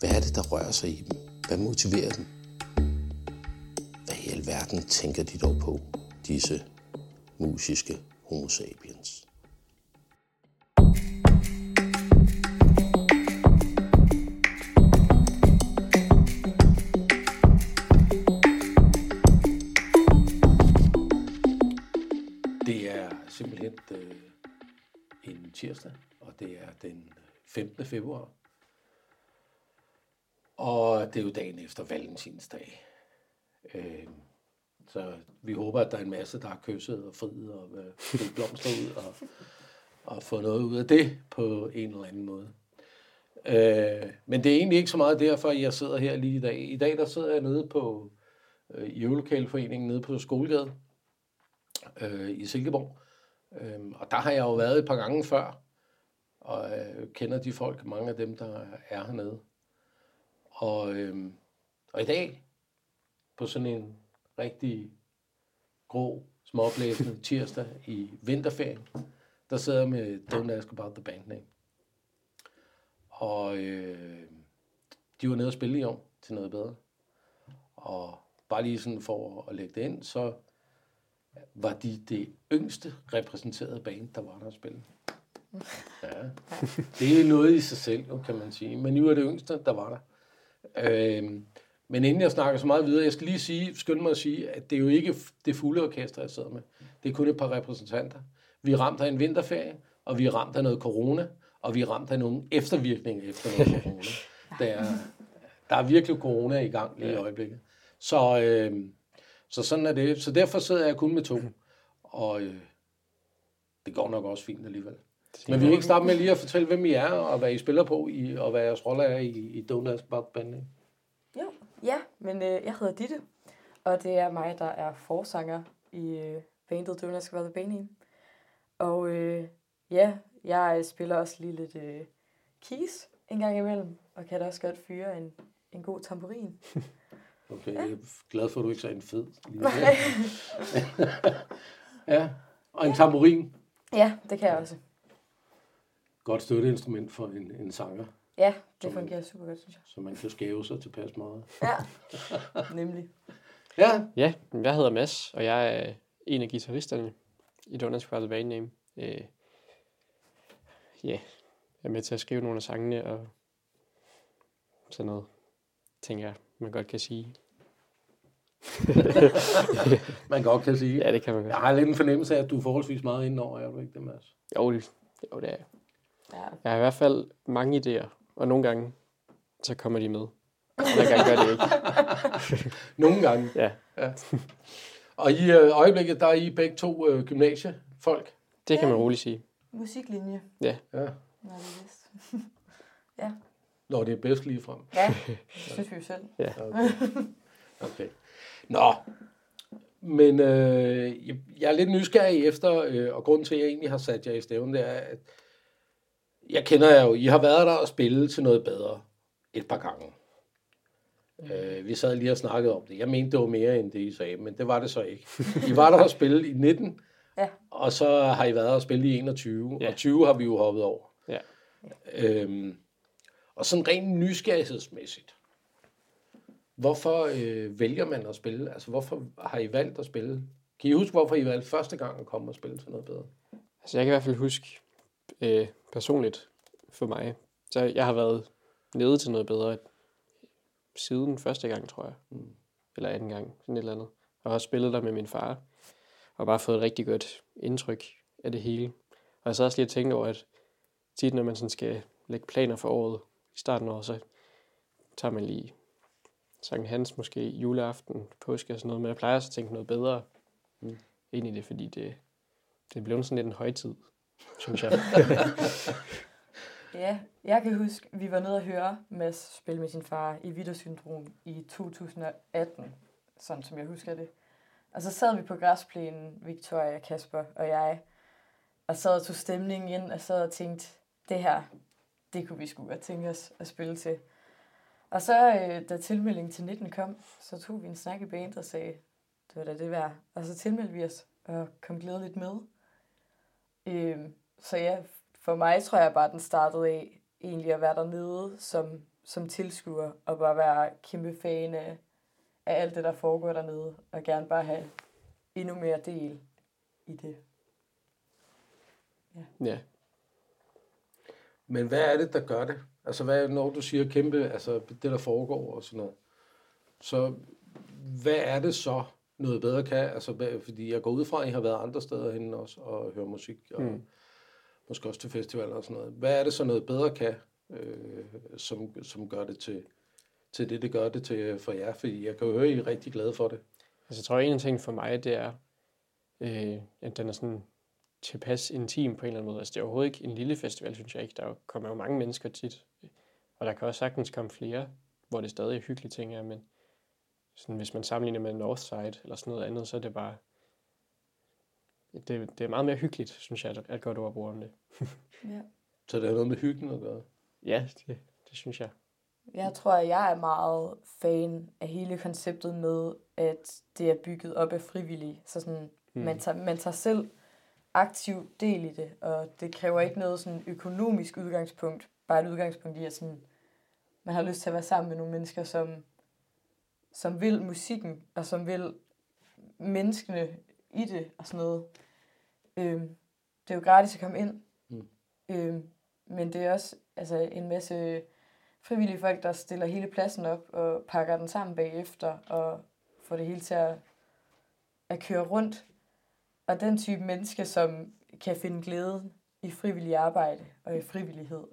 Hvad er det, der rører sig i dem? Hvad motiverer dem? Hvad i alverden tænker de dog på, disse musiske homo sapiens? Det er simpelthen øh, en tirsdag, og det er den 15. februar. Og det er jo dagen efter valentinsdag. Øh, så vi håber, at der er en masse, der har kysset og friet og øh, blomster ud og, og fået noget ud af det på en eller anden måde. Øh, men det er egentlig ikke så meget derfor, jeg sidder her lige i dag. I dag der sidder jeg nede på øh, i øvelokalforeningen nede på Skolegade øh, i Silkeborg. Øh, og der har jeg jo været et par gange før, og øh, kender de folk, mange af dem, der er hernede. Og, øh, og i dag, på sådan en rigtig grå, småblæsende tirsdag i vinterferien, der sidder jeg med Don't Ask About the Band Name. Og øh, de var nede og spille i år til noget bedre. Og bare lige sådan for at lægge det ind, så var de det yngste repræsenterede band, der var der at spille. Ja, det er noget i sig selv, kan man sige. Men nu er det yngste, der var der. Øhm, men inden jeg snakker så meget videre, jeg skal lige sige, skynde mig at sige, at det er jo ikke det fulde orkester, jeg sidder med. Det er kun et par repræsentanter. Vi er ramt af en vinterferie, og vi er ramt af noget corona, og vi er ramt af nogle eftervirkninger efter noget corona. Der er, der er virkelig corona i gang lige i øjeblikket. Så, øh, så sådan er det. Så derfor sidder jeg kun med to. Og øh, det går nok også fint alligevel. Men vi vil ikke starte med lige at fortælle, hvem I er, og hvad I spiller på, i, og hvad jeres rolle er i, i Ask About Band. Jo, ja, men øh, jeg hedder Ditte, og det er mig, der er forsanger i øh, bandet About the Band. Og øh, ja, jeg spiller også lige lidt øh, keys en gang imellem, og kan da også godt fyre en, en god tamburin. Okay, jeg er glad for, at du ikke sagde en fed. Nej. ja, og en tamburin. ja, det kan jeg også. Godt støtteinstrument for en, en sanger, Ja, det fungerer super godt, synes jeg. så man kan skæve sig tilpas meget. Ja, nemlig. Ja, Ja, jeg hedder Mads, og jeg er en af guitaristerne i Donuts About the Band Name. Øh, ja, jeg er med til at skrive nogle af sangene og sådan noget, tænker jeg, man godt kan sige. man godt kan sige. Ja, det kan man Jeg godt. har lidt en fornemmelse af, at du er forholdsvis meget indenover, er du ikke det, Mads? Jo, det, jo, det er jeg. Ja, Jeg har i hvert fald mange idéer, og nogle gange, så kommer de med. Andre gange gør det ikke. Nogle gange. Ja, Og i øh, øjeblikket, der er I begge to øh, gymnasiefolk. det kan man roligt sige. musiklinje. Ja, Nå, det er vist. ja. når det er bedst lige frem. ja, det synes vi jo selv. Okay. okay. Nå, men øh, jeg- jeg er lidt nysgerrig efter, øh, og grunden til, at jeg egentlig har sat jer i stævnen, det er, at jeg kender jer jo. I har været der og spillet til noget bedre et par gange. Øh, vi sad lige og snakkede om det. Jeg mente, det var mere end det, I sagde, men det var det så ikke. I var der og spille i 19, Ja. og så har I været og spille i 21, Ja. og 20 har vi jo hoppet over. Ja. Øhm, og sådan rent nysgerrighedsmæssigt, hvorfor øh, vælger man at spille? Altså, hvorfor har I valgt at spille? Kan I huske, hvorfor I valgte første gang at komme og spille til noget bedre? Altså, jeg kan i hvert fald huske øh, personligt for mig, så jeg har været nede til noget bedre siden første gang, tror jeg. Mm. Eller anden gang, sådan et eller andet. Og har spillet der med min far. Og bare fået et rigtig godt indtryk af det hele. Og jeg så også lige tænkt over, at tit når man sådan skal lægge planer for året i starten af året, så tager man lige Sankt Hans måske juleaften, påske og sådan noget, men jeg plejer også at tænke noget bedre Mm. ind i det, fordi det, det blev sådan lidt en højtid, synes jeg. Ja, jeg kan huske, vi var nede og høre Mads spille med sin far i Vitter-syndrom i 2018, sådan som jeg husker det. Og så sad vi på græsplænen, Victoria, Kasper og jeg, og sad og tog stemningen ind, og sad og tænkte, det her, det kunne vi sgu godt tænke os at spille til. Og så, øh, da tilmeldingen til 19 kom, så tog vi en snak i bandet og sagde, det var da det værd. Og så tilmeldte vi os og kom glædeligt med. Øhm, så ja, for mig tror jeg bare, den startede af egentlig at være dernede som, som tilskuer, og bare være kæmpe fan af, af alt det, der foregår dernede, og gerne bare have endnu mere del i det. ja, ja. Men hvad er det, der gør det? Altså, hvad, når du siger kæmpe, altså det, der foregår og sådan noget, så hvad er det så, noget bedre kan? Altså, fordi jeg går ud fra, at I har været andre steder hen også og hører musik, og mm. Måske også til festivaler og sådan noget. Hvad er det så noget bedre kan, øh, som, som gør det til, til det, det gør det til for jer? Fordi jeg kan jo høre, at I er rigtig glade for det. Altså, jeg tror, en tingene for mig, det er, øh, at den er sådan tilpas intim på en eller anden måde. Altså, det er overhovedet ikke en lille festival, synes jeg ikke. Der er kommer jo mange mennesker tit. Og der kan også sagtens komme flere, hvor det stadig er hyggelige ting er, men sådan, hvis man sammenligner med Northside eller sådan noget andet, så er det bare... Det, det er meget mere hyggeligt, synes jeg, at godt ord at bruge om det. Ja. Så det har noget med hyggen at gøre. Ja, det, det synes jeg. Jeg tror, at jeg er meget fan af hele konceptet med, at det er bygget op af frivillige. Så sådan, mm. man, tager, man tager selv aktiv del i det, og det kræver ikke noget sådan økonomisk udgangspunkt. Bare et udgangspunkt i, at sådan, man har lyst til at være sammen med nogle mennesker, som, som vil musikken, og som vil menneskene i det, og sådan noget. Øhm, det er jo gratis at komme ind, Mm. øhm, men det er også altså, en masse frivillige folk, der stiller hele pladsen op og pakker den sammen bagefter og får det hele til at, at køre rundt. Og den type menneske, som kan finde glæde i frivillig arbejde og i frivillighed,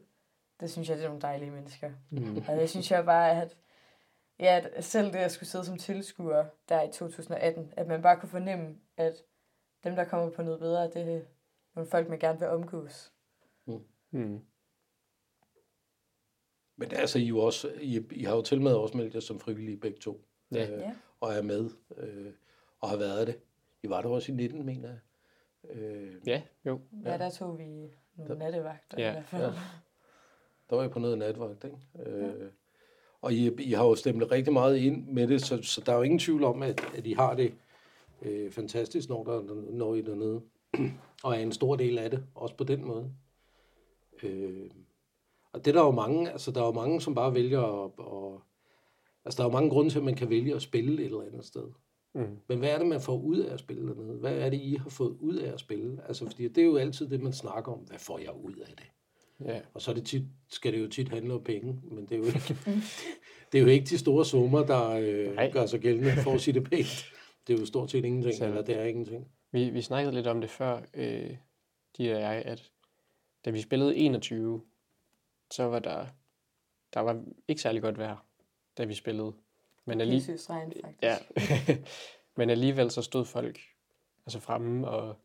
det synes jeg, det er nogle dejlige mennesker. Mm. Og jeg synes jeg bare, at, ja, at selv det at skulle sidde som tilskuer der i 2018, at man bare kunne fornemme, at dem, der kommer på noget bedre, det er nogle folk, man gerne vil omgås. Mm. Men altså, I, jo også, I, I har jo til med også meldt jer som frivillige begge to. Ja. Øh, Ja. og er med, øh, og har været det. I var der også i 19, mener jeg. Øh, Ja, jo. Ja, Ja. der tog vi nogle Der- nattevagter Ja, i hvert fald. ja. Der var I på noget natvagt, ikke? Øh, og I, I har jo stemt rigtig meget ind med det, så, så der er jo ingen tvivl om, at, at I har det øh, fantastisk, når, der, når I er dernede. og er en stor del af det, også på den måde. Øh, og det er der jo mange, altså der er jo mange, som bare vælger at, at altså der er jo mange grunde til, at man kan vælge at spille et eller andet sted. Mm. Men hvad er det, man får ud af at spille dernede? Hvad er det, I har fået ud af at spille? Altså, fordi det er jo altid det, man snakker om. Hvad får jeg ud af det? Ja. Og så er det tit, skal det jo tit handle om penge, men det er jo ikke, det er jo ikke de store summer, der øh, Nej. gør sig gældende for at sige det pænt. Det er jo stort set ingenting, Så- eller det er ingenting. Vi, vi snakkede lidt om det før, øh, de og jeg, at da vi spillede 21, så var der, der var ikke særlig godt vejr, da vi spillede. Men, alli- regn, faktisk. ja. Men alligevel så stod folk altså fremme og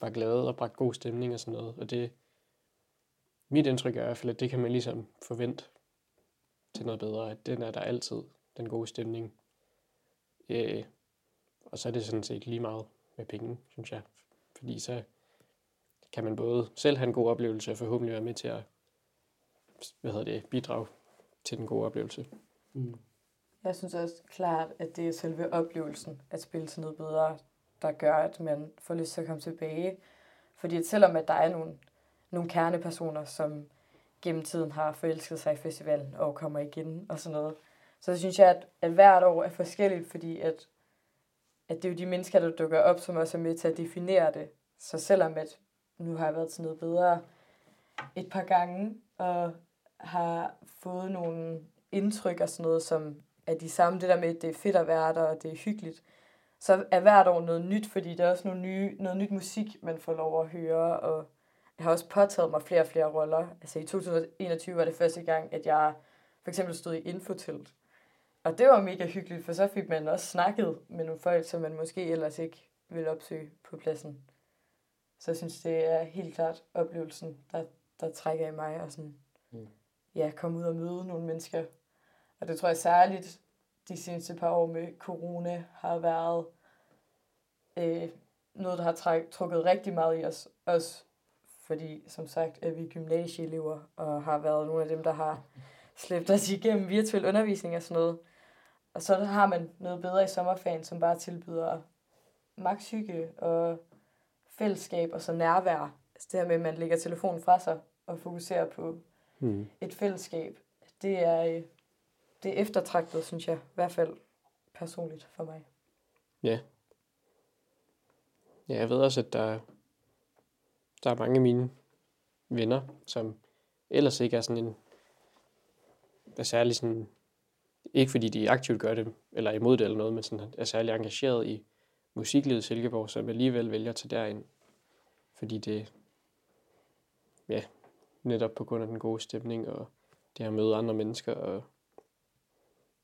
var glade og bragte god stemning og sådan noget. Og det, mit indtryk er i hvert fald, at det kan man ligesom forvente til noget bedre. At den er der altid, den gode stemning. Øh, og så er det sådan set lige meget med penge, synes jeg. Fordi så kan man både selv have en god oplevelse og forhåbentlig være med til at hvad hedder det, bidrage til den gode oplevelse. Mm. Jeg synes også klart, at det er selve oplevelsen at spille til noget bedre, der gør, at man får lyst til at komme tilbage. Fordi selvom at der er nogle, nogle kernepersoner, som gennem tiden har forelsket sig i festivalen og kommer igen og sådan noget, så synes jeg, at, at hvert år er forskelligt, fordi at, at det er jo de mennesker, der dukker op, som også er med til at definere det. Så selvom at nu har jeg været til noget bedre et par gange, og har fået nogle indtryk og sådan noget, som er de samme. Det der med, at det er fedt at være der, og det er hyggeligt. Så er hvert år noget nyt, fordi der er også nogle nye, noget nyt musik, man får lov at høre, og jeg har også påtaget mig flere og flere roller. Altså i 2021 var det første gang, at jeg for eksempel stod i infotelt. Og det var mega hyggeligt, for så fik man også snakket med nogle folk, som man måske ellers ikke ville opsøge på pladsen. Så jeg synes, det er helt klart oplevelsen, der, der trækker i mig, og sådan, mm. ja, komme ud og møde nogle mennesker. Og det tror jeg særligt de seneste par år med corona har været øh, noget, der har træk, trukket rigtig meget i os. Også fordi, som sagt, er vi gymnasieelever, og har været nogle af dem, der har slæbt os igennem virtuel undervisning og sådan noget. Og så har man noget bedre i sommerferien, som bare tilbyder hygge og fællesskab og så nærvær. Altså det her med, at man lægger telefonen fra sig og fokuserer på mm. et fællesskab. Det er, øh, det er eftertragtet, synes jeg. I hvert fald personligt for mig. Ja. Ja, jeg ved også, at der, der er mange af mine venner, som ellers ikke er sådan en, er særlig sådan, ikke fordi de aktivt gør det, eller imod det eller noget, men sådan er særlig engageret i musiklivet i Silkeborg, som alligevel vælger til derind. Fordi det, ja, netop på grund af den gode stemning, og det at møde andre mennesker, og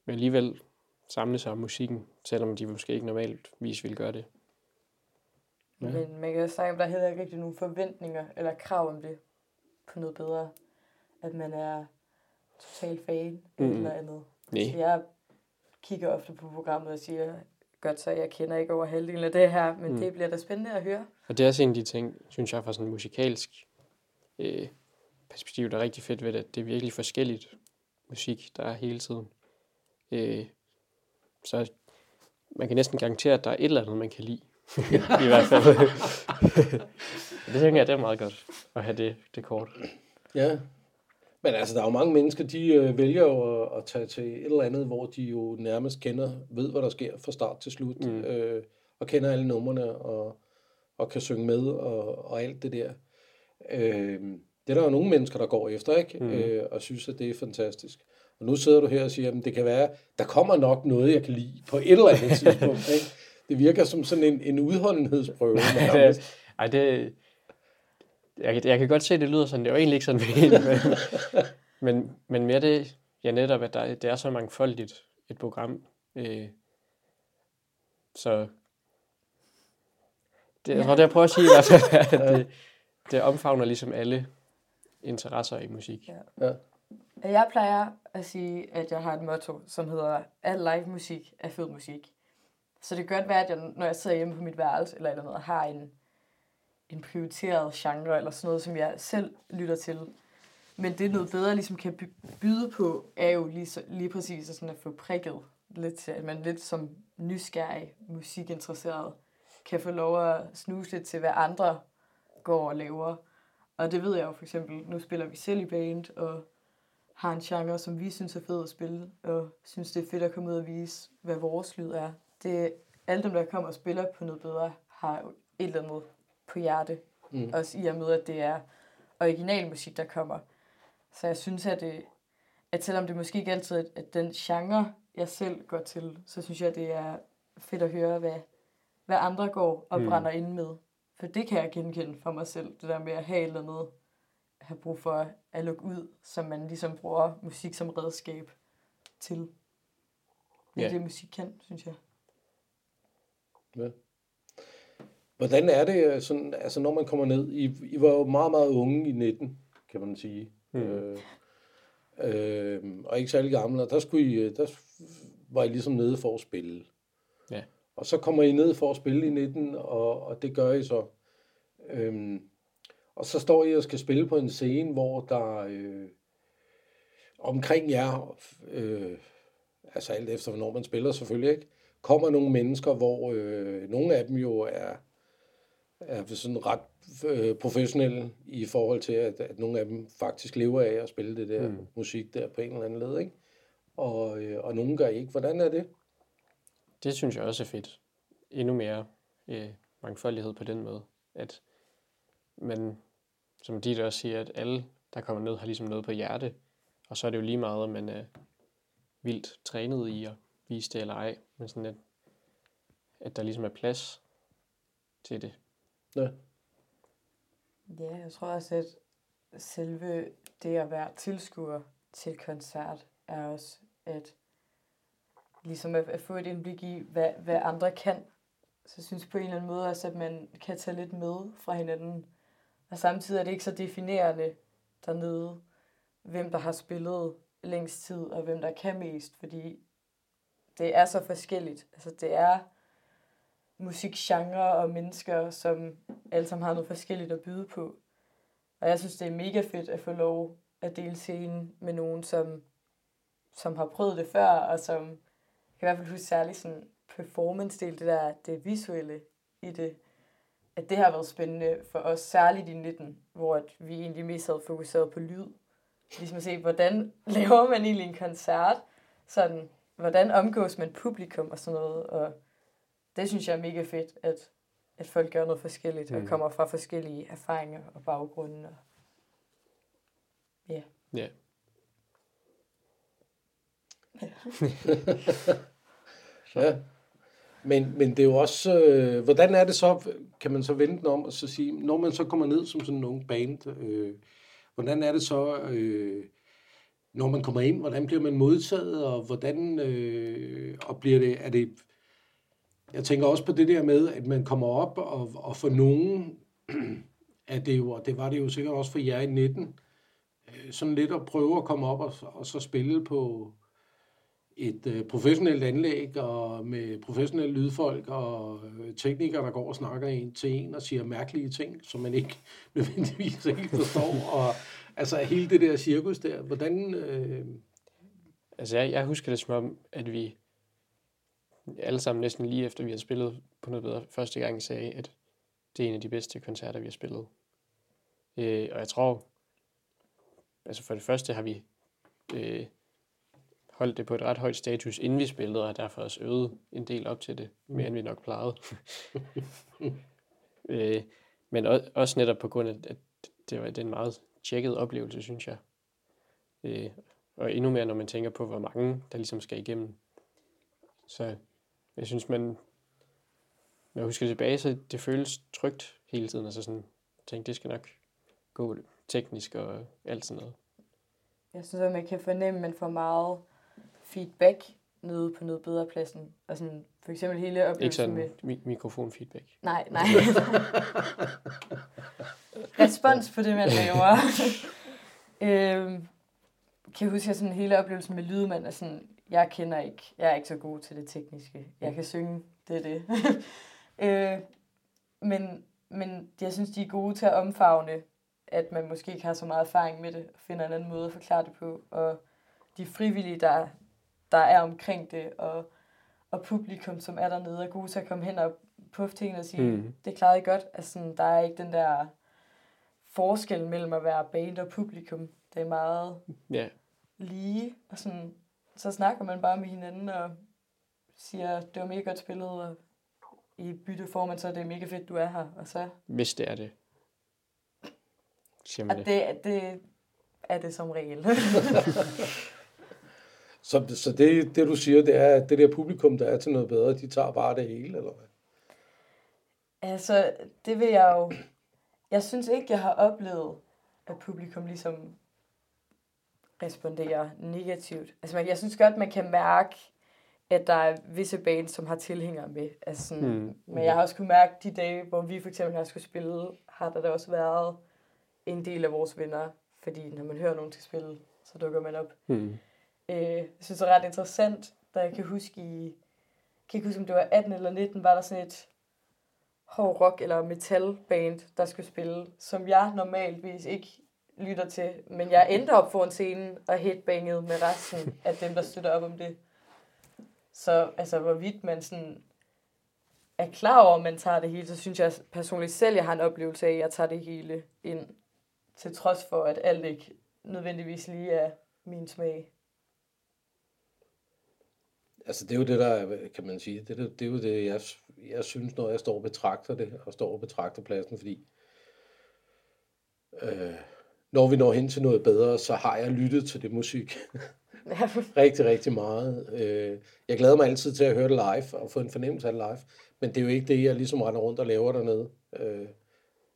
men alligevel samle sig om musikken, selvom de måske ikke normalt vis vil gøre det. Ja. Men man kan sige, at der heller ikke rigtig nogen forventninger eller krav om det på noget bedre. At man er total fan mm. eller andet. Nej. Så jeg kigger ofte på programmet og siger, godt så, jeg kender ikke over halvdelen af det her, men mm. det bliver da spændende at høre. Og det er også en af de ting, synes jeg, fra sådan en musikalsk øh, perspektiv, der er rigtig fedt ved det, at det er virkelig forskelligt musik, der er hele tiden. Øh, så man kan næsten garantere, at der er et eller andet, man kan lide. I hvert fald. det tænker jeg, det er meget godt at have det, det kort. Ja, men altså, der er jo mange mennesker, de øh, vælger jo at, at tage til et eller andet, hvor de jo nærmest kender, ved hvad der sker fra start til slut, mm. øh, og kender alle numrene, og, og kan synge med, og, og alt det der. Øh, det er der jo nogle mennesker, der går efter, ikke? Mm. Øh, og synes, at det er fantastisk. Og nu sidder du her og siger, at det kan være, der kommer nok noget, jeg kan lide på et eller andet tidspunkt. Ikke? Det virker som sådan en, en udholdenhedsprøve. det, ej, det, jeg, jeg kan godt se, at det lyder sådan. Det er jo egentlig ikke sådan men, men, men mere det, ja netop, at der, det er så mangfoldigt et program. Øh, så det, jeg tror, det jeg prøver at sige i hvert fald, at det, det omfavner ligesom alle interesser i musik. Ja. ja. Jeg plejer at sige, at jeg har et motto, som hedder, at live musik er fed musik. Så det kan godt være, at jeg, når jeg sidder hjemme på mit værelse eller eller andet, har en, en prioriteret genre eller sådan noget, som jeg selv lytter til. Men det noget bedre ligesom kan byde på, er jo lige, så, lige præcis sådan at få prikket lidt til, at man lidt som nysgerrig, musikinteresseret, kan få lov at snuse lidt til, hvad andre går og laver. Og det ved jeg jo for eksempel, nu spiller vi selv i band, og har en genre, som vi synes er fed at spille, og synes, det er fedt at komme ud og vise, hvad vores lyd er. Det, alle dem, der kommer og spiller på noget bedre, har jo et eller andet på hjerte. Mm. Også i og med, at det er original musik, der kommer. Så jeg synes, at, det, at selvom det måske ikke altid er at den genre, jeg selv går til, så synes jeg, det er fedt at høre, hvad, hvad andre går og mm. brænder ind med. For det kan jeg genkende for mig selv, det der med at have et eller andet have brug for at lukke ud, som man ligesom bruger musik som redskab til. Det er ja. det, musik kan, synes jeg. Ja. Hvordan er det, øh, sådan, altså når man kommer ned? I, I var jo meget, meget unge i 19, kan man sige. Mm. Øh, øh, og ikke særlig gamle, og der, skulle I, øh, der var I ligesom nede for at spille. Ja. Og så kommer I ned for at spille i 19, og, og det gør I så. Øh, og så står I og skal spille på en scene, hvor der øh, omkring jer, øh, altså alt efter hvornår man spiller selvfølgelig, ikke, kommer nogle mennesker, hvor øh, nogle af dem jo er, er sådan ret øh, professionelle i forhold til, at, at nogle af dem faktisk lever af at spille det der mm. musik der på en eller anden led, ikke? Og, øh, og nogle gør ikke. Hvordan er det? Det synes jeg også er fedt. Endnu mere øh, mangfoldighed på den måde, at man som de også siger, at alle, der kommer ned, har ligesom noget på hjerte. Og så er det jo lige meget, om man er vildt trænet i at vise det eller ej, men sådan at, at der ligesom er plads til det. Ja. Ja, jeg tror også, at selve det at være tilskuer til koncert er også at ligesom at, at få et indblik i, hvad, hvad andre kan. Så jeg synes på en eller anden måde også, at man kan tage lidt med fra hinanden. Og samtidig er det ikke så definerende dernede, hvem der har spillet længst tid, og hvem der kan mest, fordi det er så forskelligt. Altså det er musikgenre og mennesker, som alle sammen har noget forskelligt at byde på. Og jeg synes, det er mega fedt at få lov at dele scenen med nogen, som, som har prøvet det før, og som jeg kan i hvert fald huske særligt sådan performance-del, det der, det visuelle i det, at det har været spændende for os, særligt i 19, hvor at vi egentlig mest havde fokuseret på lyd. Ligesom at se, hvordan laver man egentlig en koncert? Sådan, hvordan omgås man publikum og sådan noget. Og det synes jeg er mega fedt, at, at folk gør noget forskelligt mm. og kommer fra forskellige erfaringer og baggrunde. Og, ja. Ja. Ja. Men, men det er jo også, øh, hvordan er det så, kan man så vente den om og så sige, når man så kommer ned som sådan en ung band, øh, hvordan er det så, øh, når man kommer ind, hvordan bliver man modtaget, og hvordan, øh, og bliver det, er det, jeg tænker også på det der med, at man kommer op, og, og for nogen, at det jo, og det var det jo sikkert også for jer i 19, øh, sådan lidt at prøve at komme op og, og så spille på, et øh, professionelt anlæg og med professionelle lydfolk og øh, teknikere, der går og snakker en til en og siger mærkelige ting, som man ikke nødvendigvis helt forstår. Og altså hele det der cirkus der, hvordan... Øh, Altså jeg, jeg husker det som om, at vi alle sammen næsten lige efter vi havde spillet på noget bedre første gang sagde, at det er en af de bedste koncerter, vi har spillet. Øh, og jeg tror, altså for det første har vi øh, holdt det på et ret højt status, inden vi spillede, og har derfor også øvet en del op til det, mere end vi nok plejede. øh, men også, netop på grund af, at det var det er en meget tjekket oplevelse, synes jeg. Øh, og endnu mere, når man tænker på, hvor mange der ligesom skal igennem. Så jeg synes, man, når jeg husker tilbage, så det føles trygt hele tiden. Altså sådan, tænkte, det skal nok gå teknisk og alt sådan noget. Jeg synes, at man kan fornemme, at man får meget feedback nede på noget bedre pladsen. Og sådan, for eksempel hele Ikke oplevelsen sådan med... mi- mikrofonfeedback. Nej, nej. Respons på det, man laver. øhm, kan jeg huske, at sådan hele oplevelsen med lydmand er sådan, jeg kender ikke, jeg er ikke så god til det tekniske. Jeg kan synge, det er det. øh, men, men jeg synes, de er gode til at omfavne, at man måske ikke har så meget erfaring med det, og finder en anden måde at forklare det på. Og de frivillige, der, der er omkring det, og, og publikum, som er dernede, er gode til at komme hen og puffe tingene og sige, mm. det klarede I godt. Altså, sådan, der er ikke den der forskel mellem at være band og publikum. Det er meget Ja, lige, og sådan, så snakker man bare med hinanden og siger, det var mega godt spillet, og i bytte får man så, det er mega fedt, du er her, og så, hvis det er det. Siger man og det. det, det er det som regel. så, så det, det, du siger, det er, at det der publikum, der er til noget bedre, de tager bare det hele, eller hvad? altså, det vil jeg jo, jeg synes ikke, jeg har oplevet, at publikum ligesom responderer negativt. Altså, man, jeg synes godt, man kan mærke, at der er visse bands, som har tilhængere med. Altså sådan, mm. Men jeg har også kunne mærke de dage, hvor vi for eksempel har skulle spille, har der da også været en del af vores venner. Fordi når man hører nogen til spille, så dukker man op. Hmm. Øh, jeg synes, det er ret interessant, da jeg kan huske i... Jeg kan ikke huske, om det var 18 eller 19, var der sådan et hård rock eller metal band, der skulle spille, som jeg normalvis ikke lytter til. Men jeg endte op foran scenen og headbangede med resten af dem, der støtter op om det. Så altså, hvorvidt man sådan er klar over, at man tager det hele, så synes jeg personligt selv, jeg har en oplevelse af, at jeg tager det hele ind. Til trods for, at alt ikke nødvendigvis lige er min smag. Altså, det er jo det, der er, kan man sige, det, er- det er jo det, jeg, jeg synes, når jeg står og betragter det, og står og betragter pladsen, fordi øh, når vi når hen til noget bedre, så har jeg lyttet til det musik, rigtig, rigtig meget. Øh, jeg glæder mig altid til at høre det live og få en fornemmelse af det live. Men det er jo ikke det, jeg ligesom render rundt og laver dernede. Øh,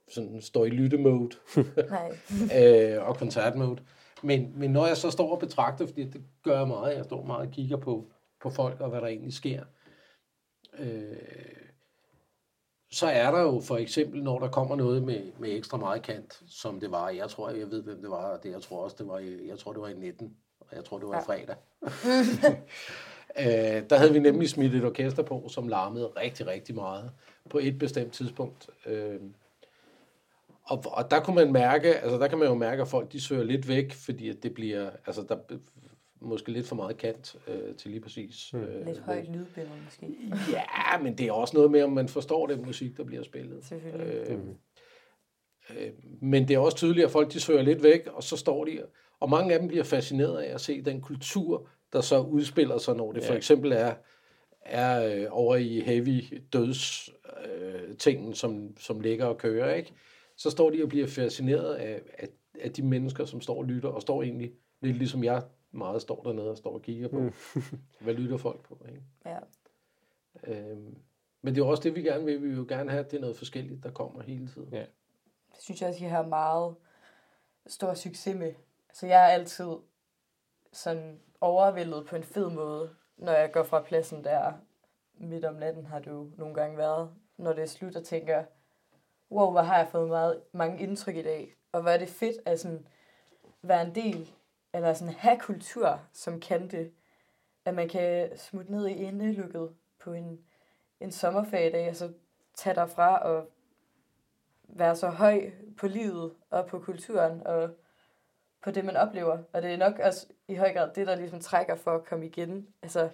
sådan står i lyttemode øh, og koncertmode. Men, men når jeg så står og betragter, fordi det gør jeg meget, jeg står meget og kigger på, på folk og hvad der egentlig sker, øh, så er der jo for eksempel, når der kommer noget med, med ekstra meget kant, som det var, jeg tror, jeg ved, hvem det var, og det, jeg tror også, det var, i, jeg tror, det var i 19, og jeg tror, det var ja. i fredag. øh, der havde vi nemlig smidt et orkester på, som larmede rigtig, rigtig meget på et bestemt tidspunkt. Øh, og, og der kunne man mærke, altså der kan man jo mærke, at folk de søger lidt væk, fordi at det bliver, altså der måske lidt for meget kant øh, til lige præcis. Øh, Lidt højt lydbillede måske. Ja, men det er også noget med, om man forstår den musik, der bliver spillet. Selvfølgelig. Øh, øh, men det er også tydeligt, at folk de søger lidt væk, og så står de, og mange af dem bliver fascineret af at se den kultur, der så udspiller sig, når det ja. for eksempel er, er øh, over i heavy døds øh, tingen, som, som ligger og kører, ikke? så står de og bliver fascineret af, af, af de mennesker, som står og lytter, og står egentlig lidt ligesom jeg meget står dernede og står og kigger på. Mm. Hvad lytter folk på? Ikke? Ja. Øhm, men det er jo også det, vi gerne vil. Vi vil jo gerne have, at det er noget forskelligt, der kommer hele tiden. Ja. Det synes jeg også, I har meget stor succes med. Altså, jeg er altid sådan overvældet på en fed måde, når jeg går fra pladsen der midt om natten, har du nogle gange været, når det er slut, og tænker, wow, hvor har jeg fået meget, mange indtryk i dag, og hvor er det fedt at sådan være en del, eller sådan have kultur, som kan det, at man kan smutte ned i indelukket på en, en sommerferiedag, og så tage derfra og være så høj på livet og på kulturen og på det, man oplever. Og det er nok også i høj grad det, der ligesom trækker for at komme igen. Altså,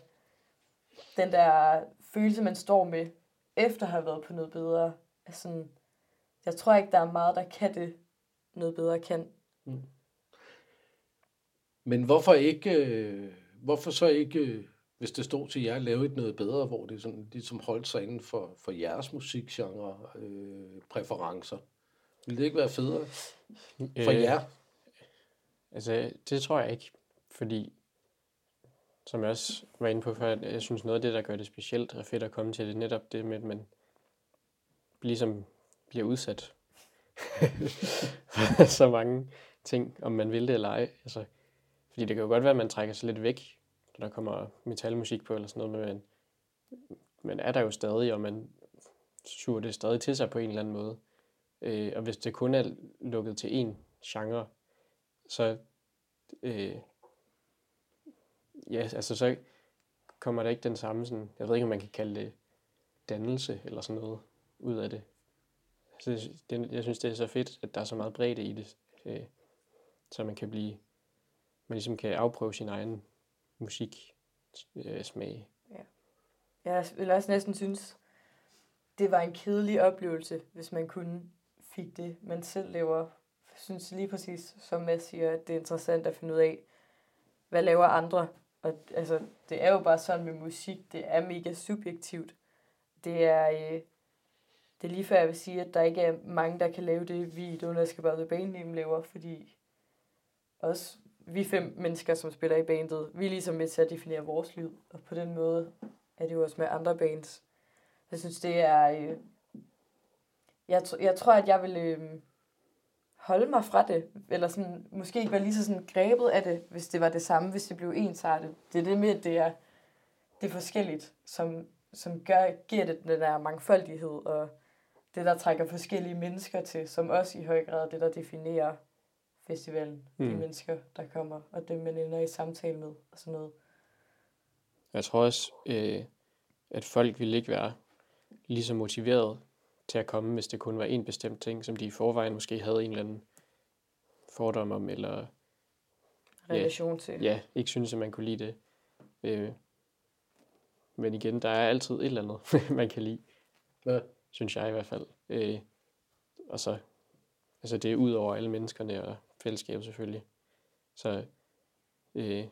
den der følelse, man står med, efter at have været på noget bedre. Altså, jeg tror ikke, der er meget, der kan det, noget bedre kan. Mm. Men hvorfor ikke, øh, hvorfor så ikke, øh, hvis det stod til jer, lave et noget bedre, hvor det sådan, de som holdt sig inden for, for jeres musikgenre, øh, præferencer? Vil det ikke være federe for øh, jer? Altså, det tror jeg ikke, fordi som jeg også var inde på før, jeg synes noget af det, der gør det specielt og fedt at komme til, det netop det med, at man ligesom bliver udsat for så mange ting, om man vil det eller ej. Altså, fordi det kan jo godt være, at man trækker sig lidt væk, når der kommer metalmusik på eller sådan noget, men man er der jo stadig, og man suger det stadig til sig på en eller anden måde. Øh, og hvis det kun er lukket til én genre, så øh, ja, altså så kommer der ikke den samme sådan, jeg ved ikke, om man kan kalde det dannelse eller sådan noget ud af det. Så det, jeg synes, det er så fedt, at der er så meget bredde i det, øh, så man kan blive, man ligesom kan afprøve sin egen musik øh, smag. Ja. Jeg vil også næsten synes, det var en kedelig oplevelse, hvis man kunne fik det, man selv lever. Jeg synes lige præcis, som Mads siger, at det er interessant at finde ud af, hvad laver andre? Og altså, det er jo bare sådan med musik, det er mega subjektivt. Det er, øh, det er lige før jeg vil sige, at der ikke er mange, der kan lave det, vi i Donald skal bare The laver, fordi også vi fem mennesker, som spiller i bandet, vi er ligesom med til at definere vores lyd, og på den måde er det jo også med andre bands. Jeg synes, det er... Øh, jeg, jeg tror, at jeg vil øh, holde mig fra det, eller sådan, måske ikke være lige så sådan grebet af det, hvis det var det samme, hvis det blev ensartet. Det er det med, at det er, det er forskelligt, som, som gør, giver det den der mangfoldighed, og det, der trækker forskellige mennesker til, som også i høj grad det, der definerer festivalen, mm. de mennesker, der kommer, og dem, man ender i samtale med, og sådan noget. Jeg tror også, øh, at folk ville ikke være lige så motiveret til at komme, hvis det kun var en bestemt ting, som de i forvejen måske havde en eller anden fordom om, eller relation ja, til. Ja, ikke synes, at man kunne lide det. Øh, men igen, der er altid et eller andet, man kan lide. Ja. Synes jeg i hvert fald. Øh, og så, altså det er ud over alle menneskerne og fællesskab selvfølgelig. Så, øh,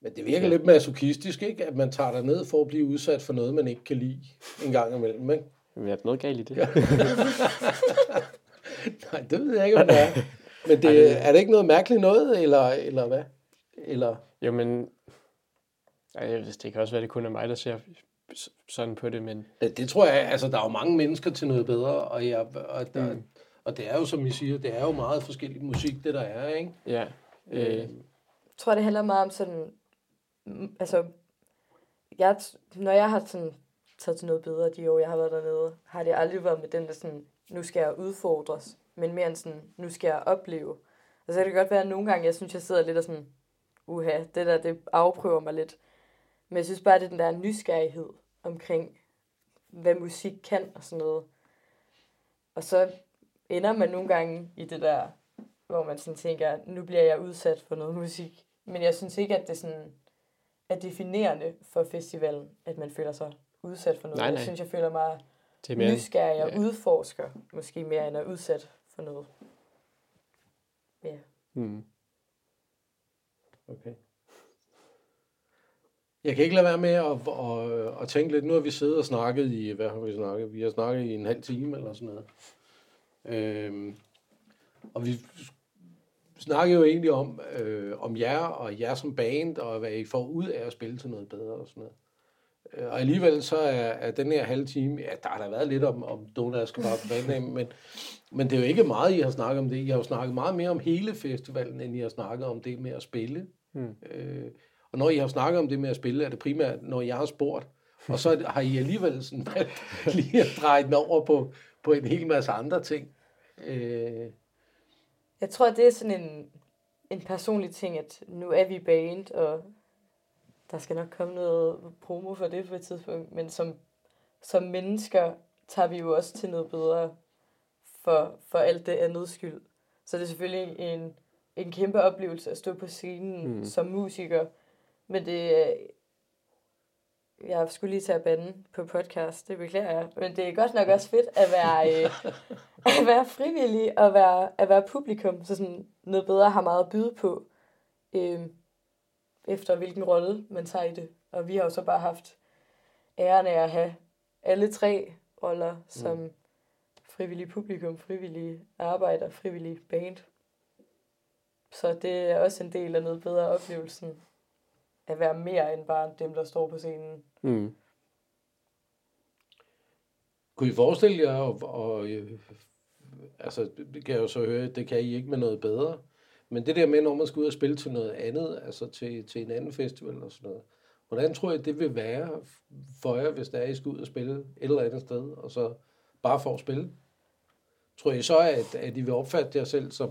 men det virker ja. lidt masochistisk, ikke? At man tager dig ned for at blive udsat for noget, man ikke kan lide en gang imellem, ikke? Vi er noget galt i det. Nej, det ved jeg ikke, om det er. Men det, er det ikke noget mærkeligt noget, eller, eller hvad? Eller, Jo, men... Ej, det kan også være, det kun er mig, der ser sådan på det, men Ja, det tror jeg, altså der er jo mange mennesker til noget bedre, og, jeg, og, der, Mm. Og det er jo, som I siger, det er jo meget forskellig musik, det der er, ikke? ja. Øh, Jeg tror, det handler meget om sådan... mm, Altså, jeg, når jeg har sådan taget til noget bedre de år, jeg har været dernede, har det aldrig været med den der sådan, nu skal jeg udfordres, men mere end sådan, nu skal jeg opleve. Og så kan det godt være, at nogle gange, jeg synes, jeg sidder lidt og sådan, uha, det der, det afprøver mig lidt. Men jeg synes bare, det er den der nysgerrighed omkring, hvad musik kan og sådan noget. Og så ender man nogle gange i det der, hvor man sådan tænker, nu bliver jeg udsat for noget musik. Men jeg synes ikke, at det sådan er definerende for festivalen, at man føler sig udsat for noget. Nej, nej. Jeg synes, jeg føler mig det er mere... nysgerrig og ja. udforsker, måske mere end er udsat for noget. Ja. Mm. Okay. Jeg kan ikke lade være med at, at, at tænke lidt, nu har vi siddet og snakket i, hvad har vi snakket? Vi har snakket i en halv time eller sådan noget. Øhm, og vi snakker jo egentlig om, øh, om jer og jer som band, og hvad I får ud af at spille til noget bedre og sådan noget. Øh, Og alligevel så er, er den her halve time, ja, der har der været lidt om, om Donald skal bare på banen, men, men det er jo ikke meget, I har snakket om det. I har jo snakket meget mere om hele festivalen, end I har snakket om det med at spille. Mm. Øh, og når I har snakket om det med at spille, er det primært, når jeg har spurgt. Og så har I alligevel sådan valgt lige at dreje den over på, på en hel masse andre ting. Øh, Jeg tror, det er sådan en, en personlig ting, at nu er vi band, og der skal nok komme noget promo for det på et tidspunkt, men som, som mennesker tager vi jo også til noget bedre for, for alt det andet skyld. Så det er selvfølgelig en, en kæmpe oplevelse at stå på scenen Mm. som musiker, men det er- jeg skulle lige tage banden på podcast, det beklager jeg. Men det er godt nok også fedt at være, øh, at være frivillig og være, at være publikum. Så sådan noget bedre har meget at byde på, øh, efter hvilken rolle man tager i det. Og vi har jo så bare haft æren af at have alle tre roller som mm. frivillig publikum, frivillig arbejder, frivillig band. Så det er også en del af noget bedre oplevelsen at være mere end bare dem, der står på scenen. Mm. kunne I forestille jer, og, og altså, det kan jeg jo så høre, det kan I ikke med noget bedre. Men det der med, når man skal ud og spille til noget andet, altså til, til en anden festival og sådan noget, hvordan tror jeg, det vil være for jer, hvis der er, I skal ud og spille et eller andet sted, og så bare for at spille? Tror I så, at, at I vil opfatte jer selv som,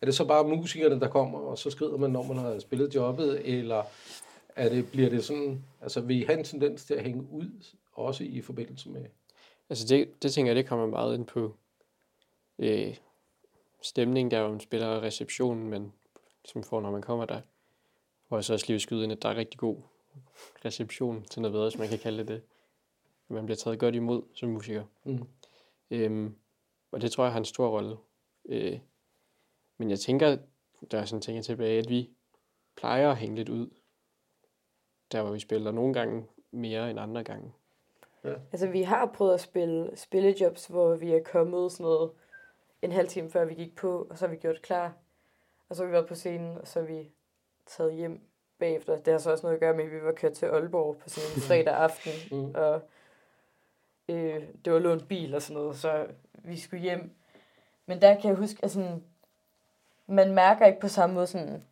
er det så bare musikerne, der kommer, og så skrider man, når man har spillet jobbet, eller er det, bliver det sådan, altså vil I have en tendens til at hænge ud, også i forbindelse med Altså det, det tænker jeg, det kommer meget ind på øh, stemningen der, man spiller receptionen, men som får, når man kommer der. Hvor jeg så også lige skyde ind, at der er rigtig god reception til noget bedre, hvis man kan kalde det det. Man bliver taget godt imod som musiker. Mm. Øhm, og det tror jeg har en stor rolle. Øh, men jeg tænker, der er sådan tænker tilbage, at vi plejer at hænge lidt ud, der hvor vi spiller nogle gange mere end andre gange. Altså, vi har prøvet at spille spillejobs, hvor vi er kommet sådan noget en halv time før vi gik på, og så har vi gjort klar. Og så har vi været på scenen, og så har vi taget hjem bagefter. Det har så også noget at gøre med, at vi var kørt til Aalborg på sådan en fredag aften, Mm. og øh, det var lånt bil og sådan noget, så vi skulle hjem. Men der kan jeg huske, at sådan, man mærker ikke på samme måde sådan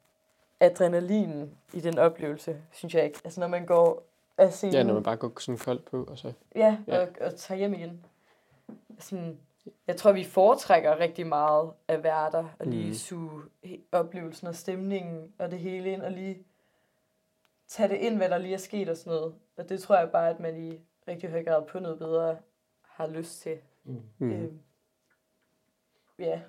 adrenalin i den oplevelse, synes jeg ikke. Altså når man går af scenen. Ja, når man bare går sådan koldt på, og så... Ja, Ja. og, og tager hjem igen. Sådan, jeg tror, vi foretrækker rigtig meget at være der, og lige Mhm. suge oplevelsen og stemningen og det hele ind, og lige tage det ind, hvad der lige er sket og sådan noget. Og det tror jeg bare, at man i rigtig høj grad på noget bedre har lyst til. Mm. Mm. Øhm, ja.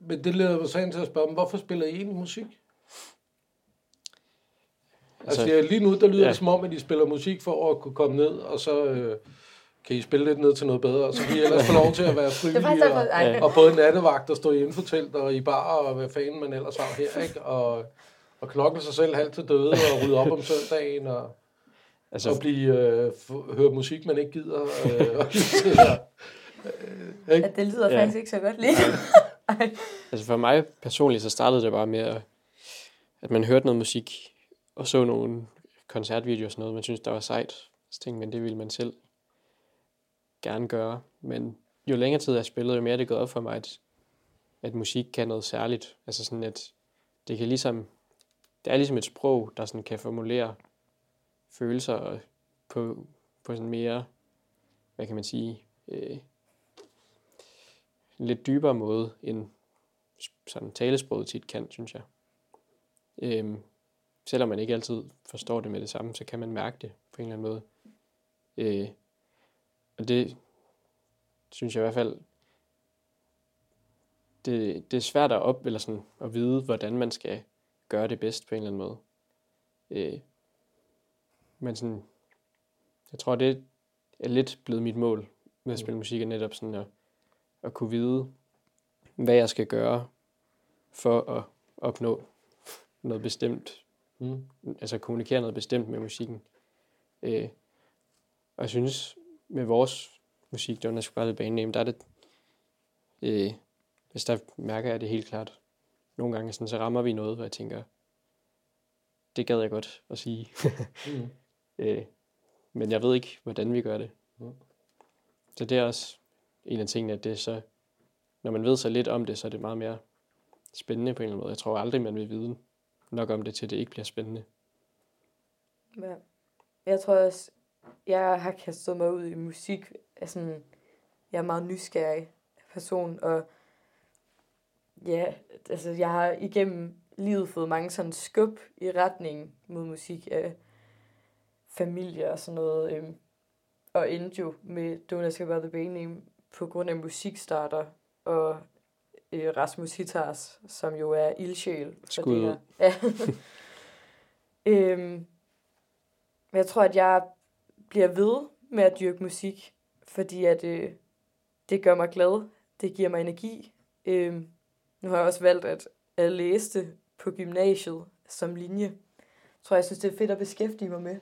Men det leder mig så ind til at spørge, dem, hvorfor spiller I egentlig musik? Altså, Altså, altså lige nu, der lyder ja. det som om, at I spiller musik for at kunne komme ned, og så øh, kan I spille lidt ned til noget bedre, og så kan I ellers få lov til at være frivillige, og, Ja. og både nattevagt og stå i infotelt og i bar, og hvad fanden man ellers har her, ikke? Og, og knokle sig selv halvt til døde, og rydde op om søndagen, og, Altså, og blive, øh, f- høre musik, man ikke gider. Øh, og, ja. øh, ikke? at det lyder Ja. faktisk ikke så godt lige. Ej. altså for mig personligt, så startede det bare med at at man hørte noget musik, og så nogle koncertvideoer og sådan noget, man synes, der var sejt. Så tænkte man, det ville man selv gerne gøre. Men jo længere tid jeg spillede, jo mere det gået op for mig, at, at musik kan noget særligt. Altså sådan, at det kan ligesom, det er ligesom et sprog, der sådan kan formulere følelser på, på sådan mere, hvad kan man sige, øh, en lidt dybere måde, end sådan talesproget tit kan, synes jeg. Øhm, selvom man ikke altid forstår det med det samme, så kan man mærke det på en eller anden måde. Øh, og det synes jeg i hvert fald, det, det er svært at op, eller sådan, at vide, hvordan man skal gøre det bedst på en eller anden måde. Øh, men sådan, jeg tror, det er lidt blevet mit mål med at spille musik, er netop sådan at, at kunne vide, hvad jeg skal gøre for at opnå noget bestemt, Mm. altså kommunikere noget bestemt med musikken. Øh, og jeg synes, med vores musik, er bare bane name, der er det, øh, hvis der mærker jeg det helt klart. Nogle gange sådan, så rammer vi noget, hvor jeg tænker, det gad jeg godt at sige. Mm. øh, men jeg ved ikke, hvordan vi gør det. Mm. Så det er også en af tingene, at det så, når man ved så lidt om det, så er det meget mere spændende på en eller anden måde. Jeg tror aldrig, man vil vide nok om det, til det ikke bliver spændende. Ja. Jeg tror også, jeg har kastet mig ud i musik. Altså, jeg er meget nysgerrig person, og ja, altså, jeg har igennem livet fået mange sådan skub i retning mod musik af familie og sådan noget. Øhm, og endte jo med Don't Ask About The Band Name på grund af musikstarter og øh, Rasmus Hitars, som jo er ildsjæl. Skud ud. Ja. øhm, jeg tror, at jeg bliver ved med at dyrke musik, fordi at, øh, det gør mig glad. Det giver mig energi. Øhm, nu har jeg også valgt at, at læse det på gymnasiet som linje. Jeg tror, jeg synes, det er fedt at beskæftige mig med.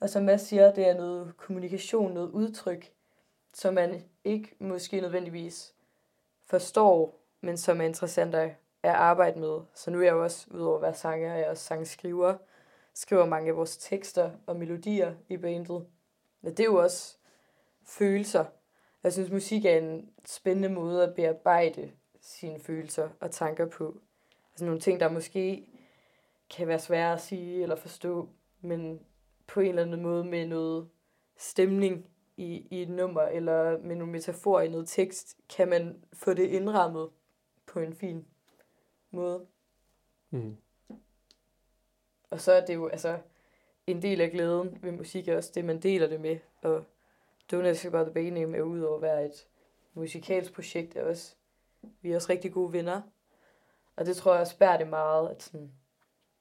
Og som Mads siger, det er noget kommunikation, noget udtryk, som man ikke måske nødvendigvis forstår, men som er interessant at, at arbejde med. Så nu er jeg jo også, udover at være sanger, jeg er også sangskriver. Skriver mange af vores tekster og melodier i bandet. Men det er jo også følelser. Jeg synes, musik er en spændende måde at bearbejde sine følelser og tanker på. Altså nogle ting, der måske kan være svære at sige eller forstå, men på en eller anden måde med noget stemning i, i et nummer, eller med nogle metaforer i noget tekst, kan man få det indrammet på en fin måde. Mm. Og så er det jo altså en del af glæden ved musik er også det, man deler det med. Og Don't Ask About The Band Name er udover at være et musikalsk projekt, er også, vi er også rigtig gode venner. Og det tror jeg også bærer det meget, at sådan,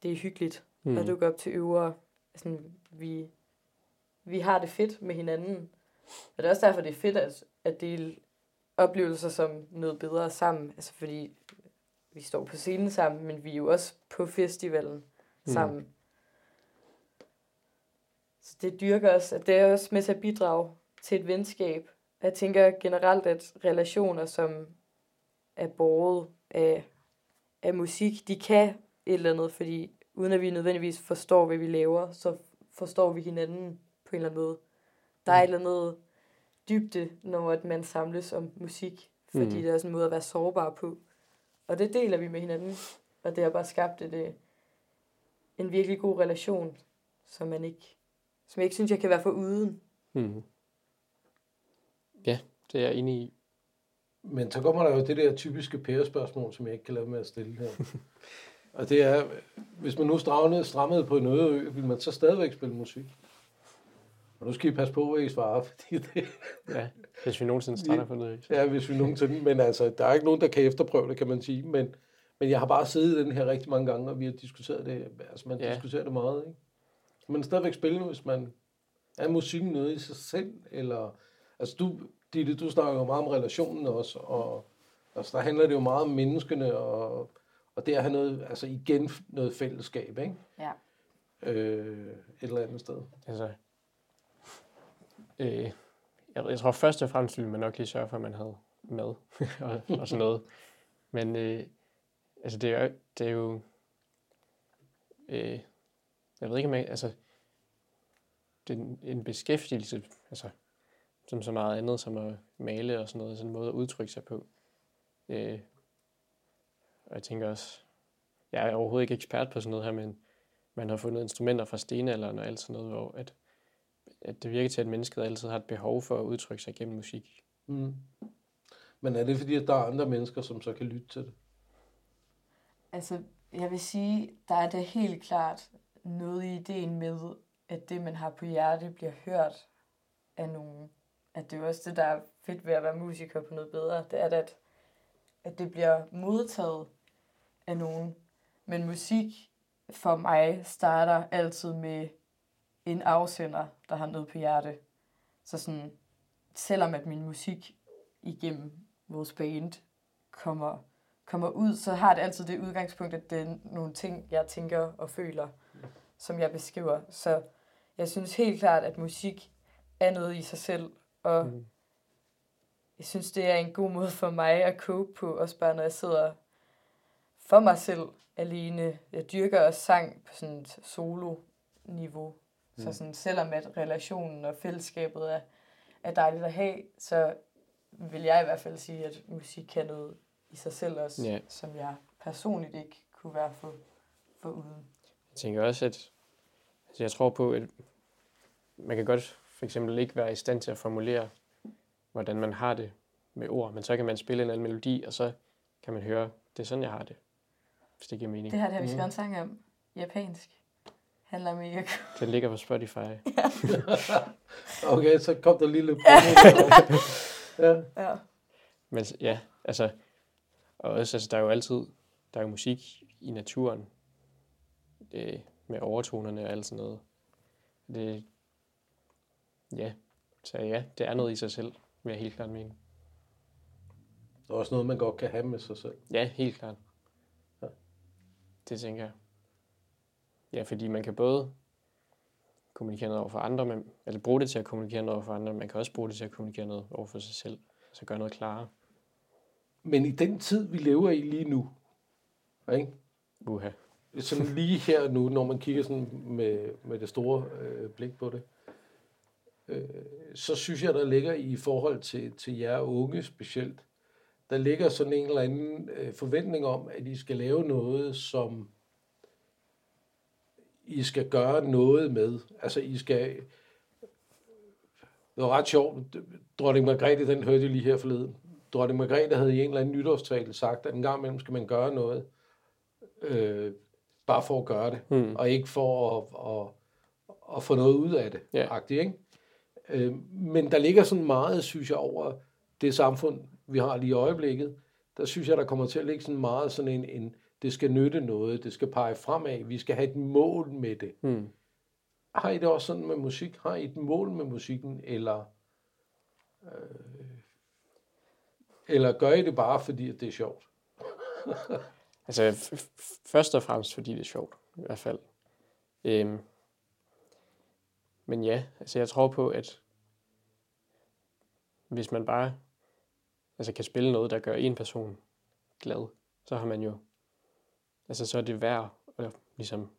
det er hyggeligt mm. at dukke op til øver. Sådan, vi, vi har det fedt med hinanden. Og det er også derfor, det er fedt at, at dele oplevelser som noget bedre sammen. Altså fordi vi står på scenen sammen, men vi er jo også på festivalen sammen. Mm. Så det dyrker os, at det er også med til at bidrage til et venskab. Jeg tænker generelt, at relationer, som er båret af, af musik, de kan et eller andet, fordi uden at vi nødvendigvis forstår, hvad vi laver, så forstår vi hinanden på en eller anden måde. Der er et eller andet dybde, når at man samles om musik, fordi Mm. det er sådan en måde at være sårbar på. Og det deler vi med hinanden, og det har bare skabt et, øh, en virkelig god relation, som man ikke, som jeg ikke synes, jeg kan være for uden. Mm. Ja, det er jeg enig i. Men så kommer der jo det der typiske pærespørgsmål, som jeg ikke kan lade med at stille her. Og det er, hvis man nu strammede, strammede på en øde ø, vil man så stadigvæk spille musik? Og nu skal I passe på, hvad I svarer, fordi det, Ja, hvis vi nogensinde starter på noget. ja, hvis vi nogensinde, men altså, der er ikke nogen, der kan efterprøve det, kan man sige, men, men jeg har bare siddet i den her rigtig mange gange, og vi har diskuteret det, altså man Ja. diskuterer det meget, ikke? Man stadigvæk spille, hvis man, er musikken noget i sig selv, eller, altså du, Ditte, du snakker jo meget om relationen også, og altså, der handler det jo meget om menneskene, og, og det at have noget, altså igen noget fællesskab, ikke? Ja. Øh, et eller andet sted. Altså, øh, jeg, jeg tror først og fremmest ville man nok lige sørge for, at man havde mad og, og sådan noget. Men øh, altså det er, det er jo øh, jeg ved ikke, om jeg, altså, det er en, en beskæftigelse, altså, som så meget andet, som at male og sådan noget, sådan en måde at udtrykke sig på. Øh, og jeg tænker også, jeg er overhovedet ikke ekspert på sådan noget her, men man har fundet instrumenter fra stenalderen og alt sådan noget, hvor at, at det virker til, at mennesket altid har et behov for at udtrykke sig gennem musik. Mm. Men er det fordi, at der er andre mennesker, som så kan lytte til det? Altså, jeg vil sige, der er det helt klart noget i ideen med, at det, man har på hjerte, bliver hørt af nogen. At det er jo også det, der er fedt ved at være musiker på noget bedre. Det er, at, at det bliver modtaget af nogen. Men musik for mig starter altid med en afsender, der har noget på hjerte. Så sådan, selvom at min musik igennem vores band kommer, kommer ud, så har det altid det udgangspunkt, at det er nogle ting, jeg tænker og føler, som jeg beskriver. Så jeg synes helt klart, at musik er noget i sig selv, og mm. jeg synes, det er en god måde for mig at cope på, også bare når jeg sidder for mig selv alene. Jeg dyrker også sang på sådan et solo-niveau. Mm. Så sådan, selvom at relationen og fællesskabet er, er dejligt at have, så vil jeg i hvert fald sige, at musik kan noget i sig selv også, Ja. som jeg personligt ikke kunne være for, for uden. Jeg tænker også, at altså jeg tror på, at man kan godt for eksempel ikke være i stand til at formulere, hvordan man har det med ord, men så kan man spille en anden melodi, og så kan man høre, det er sådan, jeg har det, hvis det giver mening. Det her det har vi skrevet en sang om. Japansk. Handler mega godt. Den ligger på Spotify. Okay, så kom der lige lidt ja. Ja. Men ja, altså, og også, altså, der er jo altid, der er jo musik i naturen, øh, med overtonerne og alt sådan noget. Det, ja, så ja, det er noget i sig selv, vil jeg helt klart mene. Der er også noget, man godt kan have med sig selv. Ja, helt klart. Ja. Det tænker jeg. Ja, fordi man kan både kommunikere noget over for andre, men, eller bruge det til at kommunikere noget over for andre, men man kan også bruge det til at kommunikere noget over for sig selv, så gøre noget klarere. Men i den tid, vi lever i lige nu, ikke? Uha. sådan lige her nu, når man kigger sådan med, med det store øh, blik på det, øh, så synes jeg, der ligger i forhold til, til jer unge specielt, der ligger sådan en eller anden øh, forventning om, at I skal lave noget, som I skal gøre noget med. Altså, I skal... Det var ret sjovt. Dronning Margrethe, den hørte jeg lige her forleden. Dronning Margrethe havde i en eller anden nytårstale sagt, at en gang imellem skal man gøre noget, øh, bare for at gøre det, Hmm. og ikke for at, at, at få noget ud af det. Ja. agtigt, ikke? Øh, men der ligger sådan meget, synes jeg, over det samfund, vi har lige i øjeblikket. Der synes jeg, der kommer til at ligge sådan meget sådan en, en det skal nytte noget, det skal pege fremad, vi skal have et mål med det. Hmm. Har I det også sådan med musik? Har I et mål med musikken, eller, øh, eller gør I det bare, fordi at det er sjovt? Altså, f- først og fremmest, fordi det er sjovt, i hvert fald. Øhm, men ja, altså jeg tror på, at hvis man bare altså kan spille noget, der gør en person glad, så har man jo, altså så er det værd at ligesom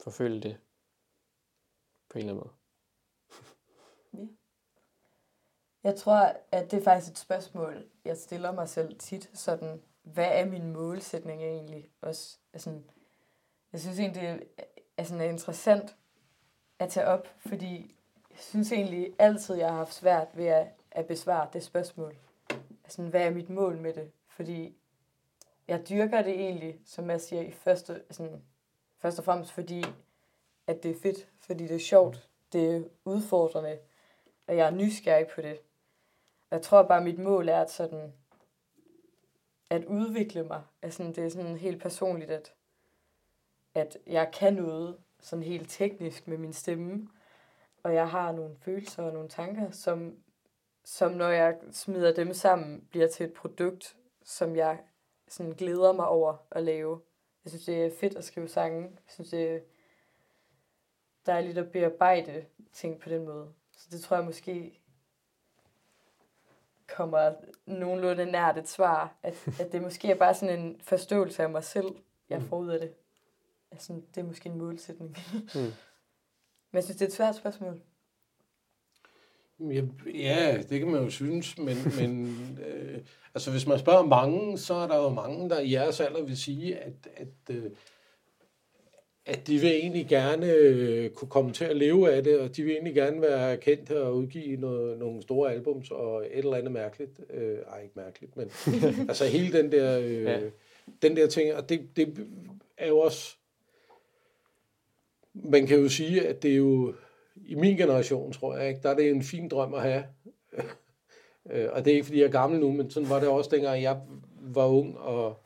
forfølge det på en eller anden måde. Jeg tror, at det er faktisk et spørgsmål, jeg stiller mig selv tit. Sådan, hvad er min målsætning egentlig? Også, altså, jeg synes egentlig, det er, er, sådan, er interessant at tage op, fordi jeg synes egentlig altid, jeg har haft svært ved at, at besvare det spørgsmål. Altså, hvad er mit mål med det? Fordi jeg dyrker det egentlig, som jeg siger, i første, sådan, først og fremmest fordi, at det er fedt, fordi det er sjovt, det er udfordrende, og jeg er nysgerrig på det. Jeg tror bare, at mit mål er at, sådan, at udvikle mig. Altså, det er sådan helt personligt, at, at jeg kan noget sådan helt teknisk med min stemme, og jeg har nogle følelser og nogle tanker, som, som når jeg smider dem sammen, bliver til et produkt, som jeg sådan glæder mig over at lave. Jeg synes, det er fedt at skrive sange. Jeg synes, det er dejligt at bearbejde ting på den måde. Så det tror jeg måske kommer nogenlunde nært et svar, at, at det måske er bare sådan en forståelse af mig selv, jeg får ud af det. Altså, det er måske en målsætning. Mm. Men jeg synes, det er et svært spørgsmål. Ja, ja, det kan man jo synes, men, men øh, altså hvis man spørger mange, så er der jo mange, der i jeres alder vil sige, at, at, øh, at de vil egentlig gerne øh, kunne komme til at leve af det, og de vil egentlig gerne være kendte og udgive noget, nogle store albums og et eller andet mærkeligt. Øh, ej, ikke mærkeligt, men altså hele den der, øh, ja. den der ting, og det, det er jo også, man kan jo sige, at det er jo, i min generation, tror jeg, ikke, der er det en fin drøm at have. Øh, og det er ikke, fordi jeg er gammel nu, men sådan var det også dengang, jeg var ung og,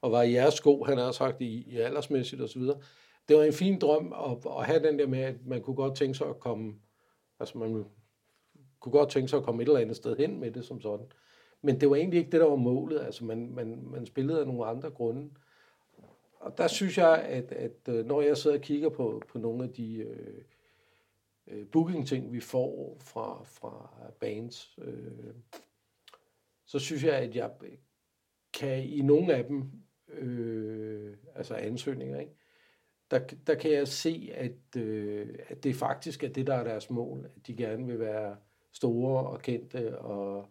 og var i jeres sko, han har sagt, i, i aldersmæssigt og så videre. Det var en fin drøm at, at have den der med, at man kunne godt tænke sig at komme, altså man kunne godt tænke sig at komme et eller andet sted hen med det som sådan. Men det var egentlig ikke det, der var målet. Altså man, man, man spillede af nogle andre grunde. Og der synes jeg, at, at øh, når jeg sidder og kigger på, på nogle af de øh, øh, booking-ting, vi får fra, fra bands, øh, så synes jeg, at jeg kan i nogle af dem, øh, altså ansøgninger, ikke? Der, der kan jeg se, at, øh, at det faktisk er det, der er deres mål. At de gerne vil være store og kendte og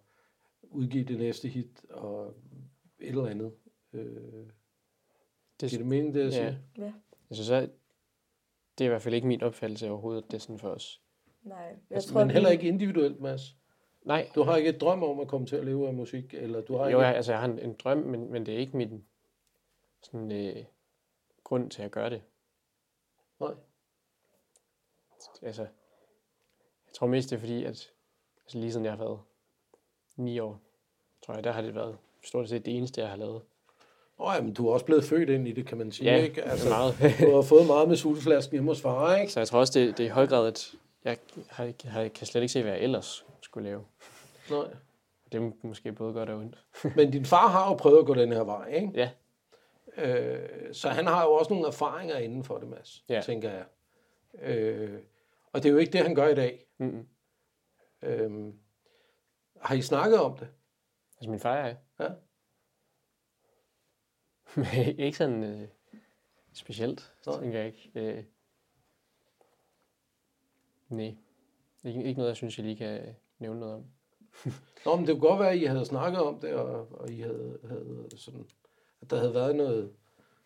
udgive det næste hit og et eller andet. Øh, Det, giver det mening, det jeg ja. siger? Ja. Jeg synes, at det er i hvert fald ikke min opfattelse overhovedet, det er sådan for os. Nej, jeg Altså, tror, men heller ikke individuelt, Mads. Nej, Du har ikke et drøm om at komme til at leve af musik, eller du har jo, ikke... jeg, altså, jeg har en, en drøm, men, men det er ikke min sådan, øh, grund til at gøre det. Nej. Altså, jeg tror mest, det er fordi, at altså, lige siden jeg har været ni år, tror jeg, der har det været stort set det eneste, jeg har lavet. Åh, ja, men du er også blevet født ind i det, kan man sige, Ja, ikke? altså, meget. du har fået meget med sulteflasken hjemme hos far, ikke? Så jeg tror også, det, det er i høj grad, at jeg har, ikke- har, kan slet ikke se, hvad jeg ellers skulle lave. Nej. Det er måske både godt og ondt. Men din far har jo prøvet at gå den her vej, ikke? Ja. Øh, så han har jo også nogle erfaringer inden for det, Mads, Ja. tænker jeg. Øh, og det er jo ikke det, han gør i dag. Mm-mm. Øh, har I snakket om det? Altså min far er Ja. ikke sådan øh, specielt, Nej. tænker jeg ikke. Øh, nej. Ikke, ikke noget, jeg synes, jeg lige kan nævne noget om. Nå, men det kunne godt være, at I havde snakket om det, og, og I havde, havde sådan, at der havde været noget,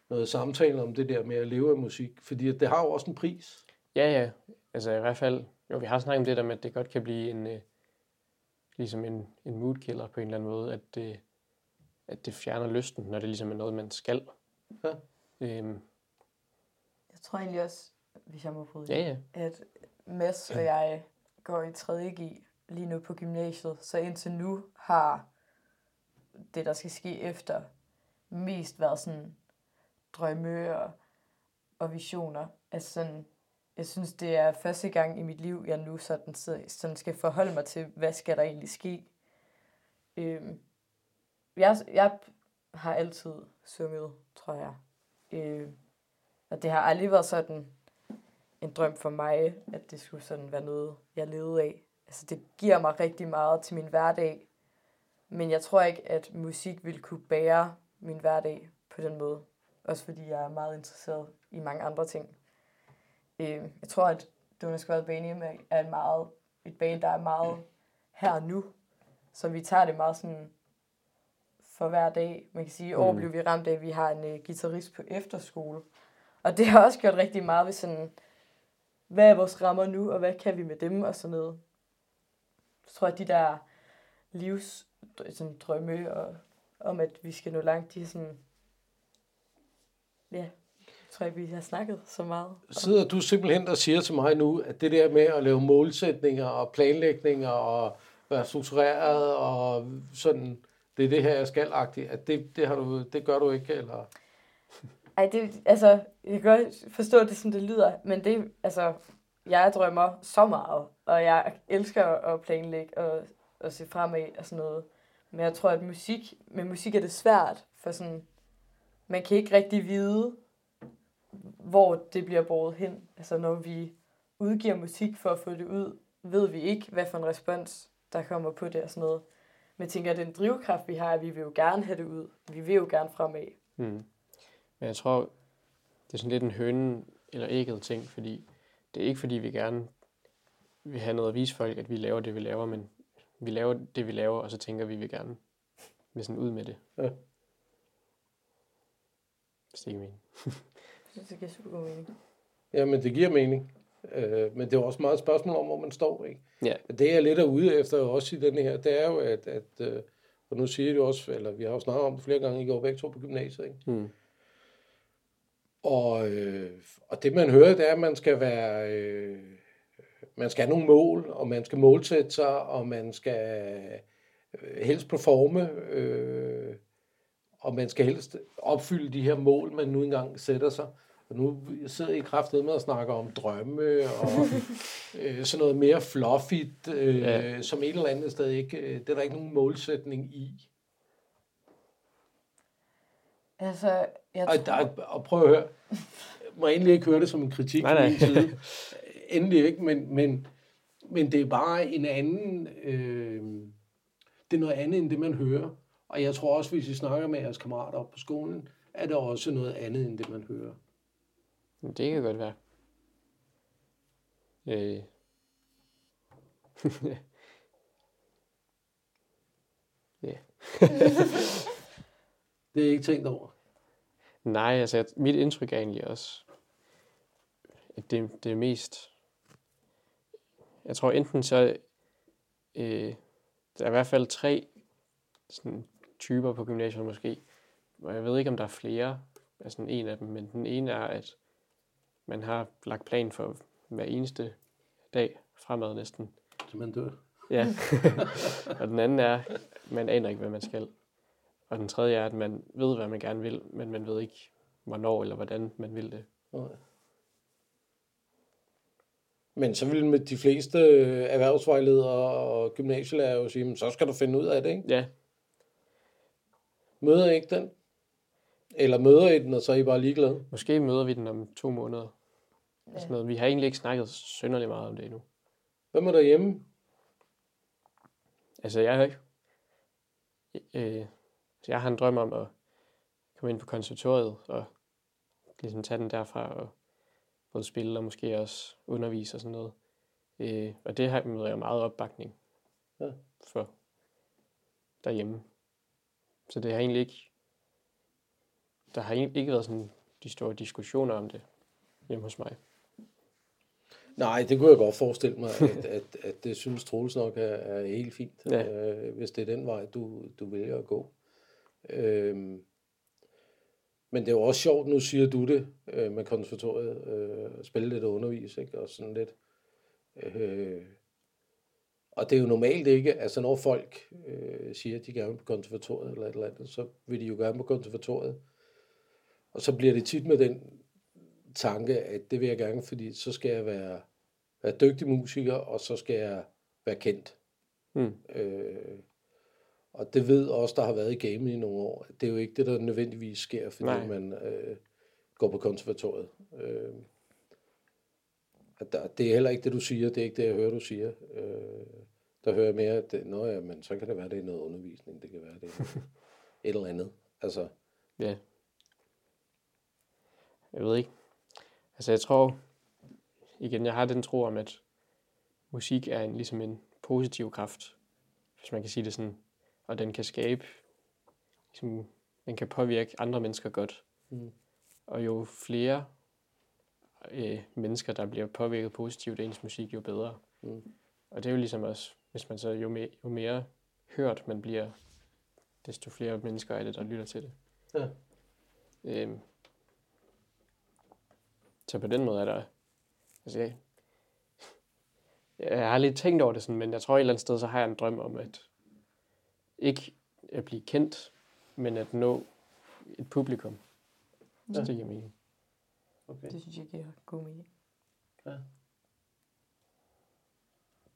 noget samtale om det der med at leve af musik. Fordi det har jo også en pris. Ja, ja. Altså i hvert fald, jo, vi har snakket om det der med, at det godt kan blive en, øh, ligesom en, en mood killer på en eller anden måde, at det, at det fjerner lysten, når det ligesom er noget, man skal. Ja. Øhm, Jeg tror egentlig også, hvis jeg må bryde ja, ja. at Mads og jeg går i 3.G lige nu på gymnasiet, så indtil nu har det, der skal ske efter, mest været sådan drømme og, og visioner. Altså sådan, jeg synes, det er første gang i mit liv, jeg nu sådan, så- sådan skal forholde mig til, hvad skal der egentlig ske. Øhm, jeg, jeg har altid sunget, tror jeg. Øh, og det har aldrig været sådan, en drøm for mig, at det skulle sådan være noget, jeg levede af. Altså det giver mig rigtig meget til min hverdag, men jeg tror ikke, at musik vil kunne bære min hverdag på den måde. Også fordi jeg er meget interesseret i mange andre ting. Øh, jeg tror, at Donald Squad Banium er en meget, et band, der er meget her og nu. Så vi tager det meget sådan for hver dag. Man kan sige, at år Mm. blev vi ramt af, at vi har en uh, guitarist på efterskole. Og det har også gjort rigtig meget ved sådan, hvad er vores rammer nu, og hvad kan vi med dem, og sådan noget. Jeg tror, at de der livs sådan, drømme og, om, at vi skal nå langt, de er sådan, ja, jeg tror ikke, vi har snakket så meget. Sidder du simpelthen og siger til mig nu, at det der med at lave målsætninger og planlægninger og være struktureret og sådan, det er det her, jeg skal at det, det, har du, det gør du ikke, eller? Ej, det, altså, jeg kan godt forstå det, som det lyder, men det, altså, jeg drømmer så meget, og jeg elsker at planlægge og, og se fremad og sådan noget. Men jeg tror, at musik, med musik er det svært, for sådan, man kan ikke rigtig vide, hvor det bliver båret hen. Altså, når vi udgiver musik for at få det ud, ved vi ikke, hvad for en respons, der kommer på det og sådan noget. Men jeg tænker, at den drivkraft, vi har, at vi vil jo gerne have det ud. Vi vil jo gerne fremad. Mm. Men jeg tror, det er sådan lidt en høne eller ægget ting, fordi det er ikke fordi, vi gerne vil have noget at vise folk, at vi laver det, vi laver, men vi laver det, vi laver, og så tænker vi, vi gerne vil sådan ud med det. Ja. Hvis det ikke meningen. Det giver super god mening. Jamen, det giver mening. Øh, men det er også meget et spørgsmål om, hvor man står, ikke? Ja. Det jeg lidt er ude efter også i den her, det er jo, at, at øh, og nu siger du også, eller vi har jo snakket om det flere gange, I går begge to på gymnasiet, ikke? Mm. Og, øh, og det man hører, det er, at man skal være, øh, man skal have nogle mål, og man skal målsætte sig, og man skal øh, helst performe, øh, og man skal helst opfylde de her mål, man nu engang sætter sig. Og nu sidder I kraftet med at snakke om drømme og øh, sådan noget mere fluffigt, øh, Ja. som et eller andet sted ikke, øh, det er der ikke nogen målsætning i. Altså, jeg Og, tror... der, og prøv at høre, må jeg endelig ikke høre det som en kritik Nej, nej. min side. Endelig ikke, men, men, men det er bare en anden, øh, det er noget andet end det, man hører. Og jeg tror også, hvis I snakker med jeres kammerater op på skolen, er det også noget andet end det, man hører. Det kan godt være. Øh. ja. Det er ikke tænkt over. Nej, altså mit indtryk er egentlig også, at det, det er mest... Jeg tror enten så... Øh, der er i hvert fald tre sådan, typer på gymnasiet måske. Og jeg ved ikke, om der er flere af sådan en af dem, men den ene er, at man har lagt plan for hver eneste dag fremad næsten. Så man dør. Ja. og den anden er, man aner ikke, hvad man skal. Og den tredje er, at man ved, hvad man gerne vil, men man ved ikke, hvornår eller hvordan man vil det. Men så vil med de fleste erhvervsvejledere og gymnasielærer jo sige, "Men så skal du finde ud af det, ikke? Ja, Møder ikke den? Eller møder I den, og så er I bare ligeglade? måske møder vi den om to måneder. Ja. Sådan noget. Vi har egentlig ikke snakket synderligt meget om det endnu. Hvad med derhjemme? Altså, jeg har ikke... Øh, så jeg har en drøm om at komme ind på konservatoriet og ligesom tage den derfra og både spille og måske også undervise og sådan noget. Øh, og det har møder jeg meget opbakning Ja. for derhjemme. Så det har egentlig ikke... Der har ikke været sådan de store diskussioner om det hjemme hos mig. Nej, det kunne jeg godt forestille mig, at, at, at det synes Troels nok er, er helt fint, Ja. øh, hvis det er den vej, du, du vælger at gå. Øhm, men det er jo også sjovt, nu siger du det øh, med konservatoriet, øh, spille lidt og undervise, ikke? og sådan lidt. Øh, og det er jo normalt ikke, altså når folk øh, siger, at de gerne vil på konservatoriet eller et eller andet, så vil de jo gerne på konservatoriet. Og så bliver det tit med den tanke, at det vil jeg gerne, fordi så skal jeg være, være dygtig musiker, og så skal jeg være kendt. Mm. Øh, og det ved også, der har været i gamet i nogle år. Det er jo ikke det, der nødvendigvis sker, fordi Nej. Man øh, går på konservatoriet. Øh, at der, det er heller ikke det, du siger. Det er ikke det, jeg hører, du siger. Øh, der hører jeg mere, at det, Nå, ja, men så kan det være, det er noget undervisning. Det kan være, det er et eller andet. Altså, Ja. Jeg ved ikke. Altså jeg tror, igen, jeg har den tro om, at musik er en, ligesom en positiv kraft, hvis man kan sige det sådan. Og den kan skabe, ligesom, den kan påvirke andre mennesker godt. Mm. Og jo flere øh, mennesker, der bliver påvirket positivt af ens musik, jo bedre. Mm. Og det er jo ligesom også, hvis man så jo, mere, jo mere hørt man bliver, desto flere mennesker er det, der lytter til det. Ja. Øhm, så på den måde er der... Altså, jeg, jeg har lidt tænkt over det sådan, men jeg tror et eller andet sted, så har jeg en drøm om at ikke at blive kendt, men at nå et publikum. Så Ja. det giver mening. okay. Det synes jeg giver god mening.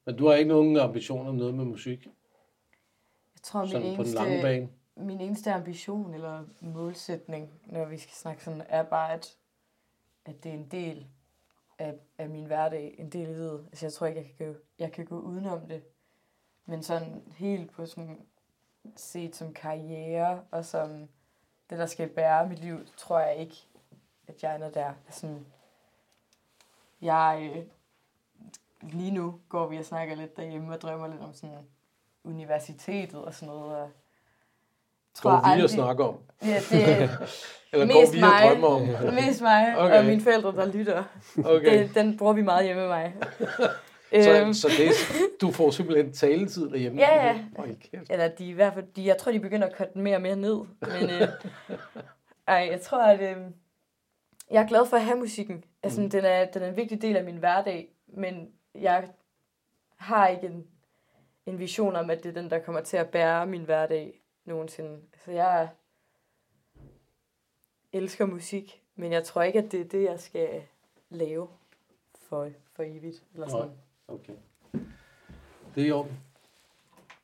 Men du har ikke nogen ambitioner om noget med musik? Jeg tror, min Sådan på den lange eneste, bane? min eneste ambition eller målsætning, når vi skal snakke sådan, er bare, at, at det er en del af, af min hverdag, en del af livet. Altså, jeg tror ikke, jeg kan, gå, jeg kan gå udenom det. Men sådan helt på sådan set som karriere og som det, der skal bære mit liv, tror jeg ikke, at jeg ender der. Altså, jeg, øh, lige nu går vi og snakker lidt derhjemme og drømmer lidt om sådan universitetet og sådan noget. Og Går vi aldrig- og snakker om? Ja, det er Eller Mest går vi og mig. drømmer om? mest mig Okay. og mine forældre, der lytter. Okay. Den, den bruger vi meget hjemme med mig. Så, Øhm, så det, du får simpelthen taletid derhjemme? Ja, ja. Hold kæft. Eller de i hvert fald, de, jeg tror, de begynder at cutte den mere og mere ned. Men øh, ej, jeg tror, at øh, jeg er glad for at have musikken. Altså, Mm. den, er, den er en vigtig del af min hverdag, men jeg har ikke en, en vision om, at det er den, der kommer til at bære min hverdag nogensinde. Så jeg elsker musik, men jeg tror ikke, at det er det, jeg skal lave for, for evigt. Eller sådan. Nej. Okay. Det er i orden.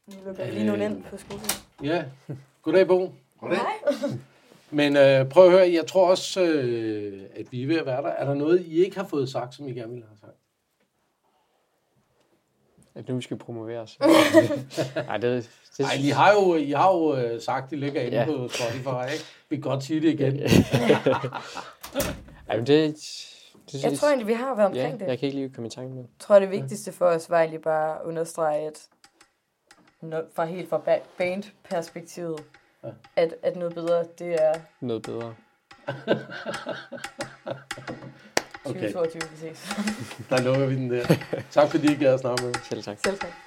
Nu lukker jeg lige nogen ind på skolen. Ja. Goddag, Bo. Goddag. Men øh, prøv at høre, jeg tror også, øh, at vi er ved at være der. Er der noget, I ikke har fået sagt, som I gerne ville have sagt? At nu vi skal promovere os. Nej, det, det, Nej, I har jo, I har jo øh, sagt, de ligger inde Ja. på Spotify, ikke? Vi kan godt sige det igen. Ej, men det, det, Jeg tror egentlig, vi har været ja, omkring det. jeg kan ikke lige komme i tanke med. Jeg tror, det vigtigste for os var egentlig bare at understrege, at fra helt fra ba- band-perspektivet, Ja. at, at noget bedre, det er Noget bedre. 2022, vi ses. Der lukker vi den der. Tak fordi I gad at snakke med. Selv tak. Selv tak.